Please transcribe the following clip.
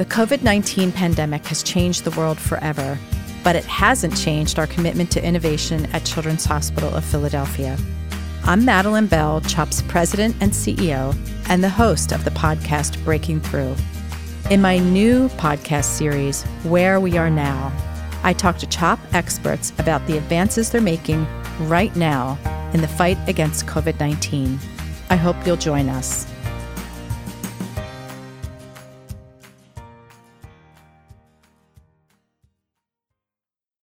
The COVID 19 pandemic has changed the world forever, but it hasn't changed our commitment to innovation at Children's Hospital of Philadelphia. I'm Madeline Bell, CHOP's president and CEO, and the host of the podcast Breaking Through. In my new podcast series, Where We Are Now, I talk to CHOP experts about the advances they're making right now in the fight against COVID 19. I hope you'll join us.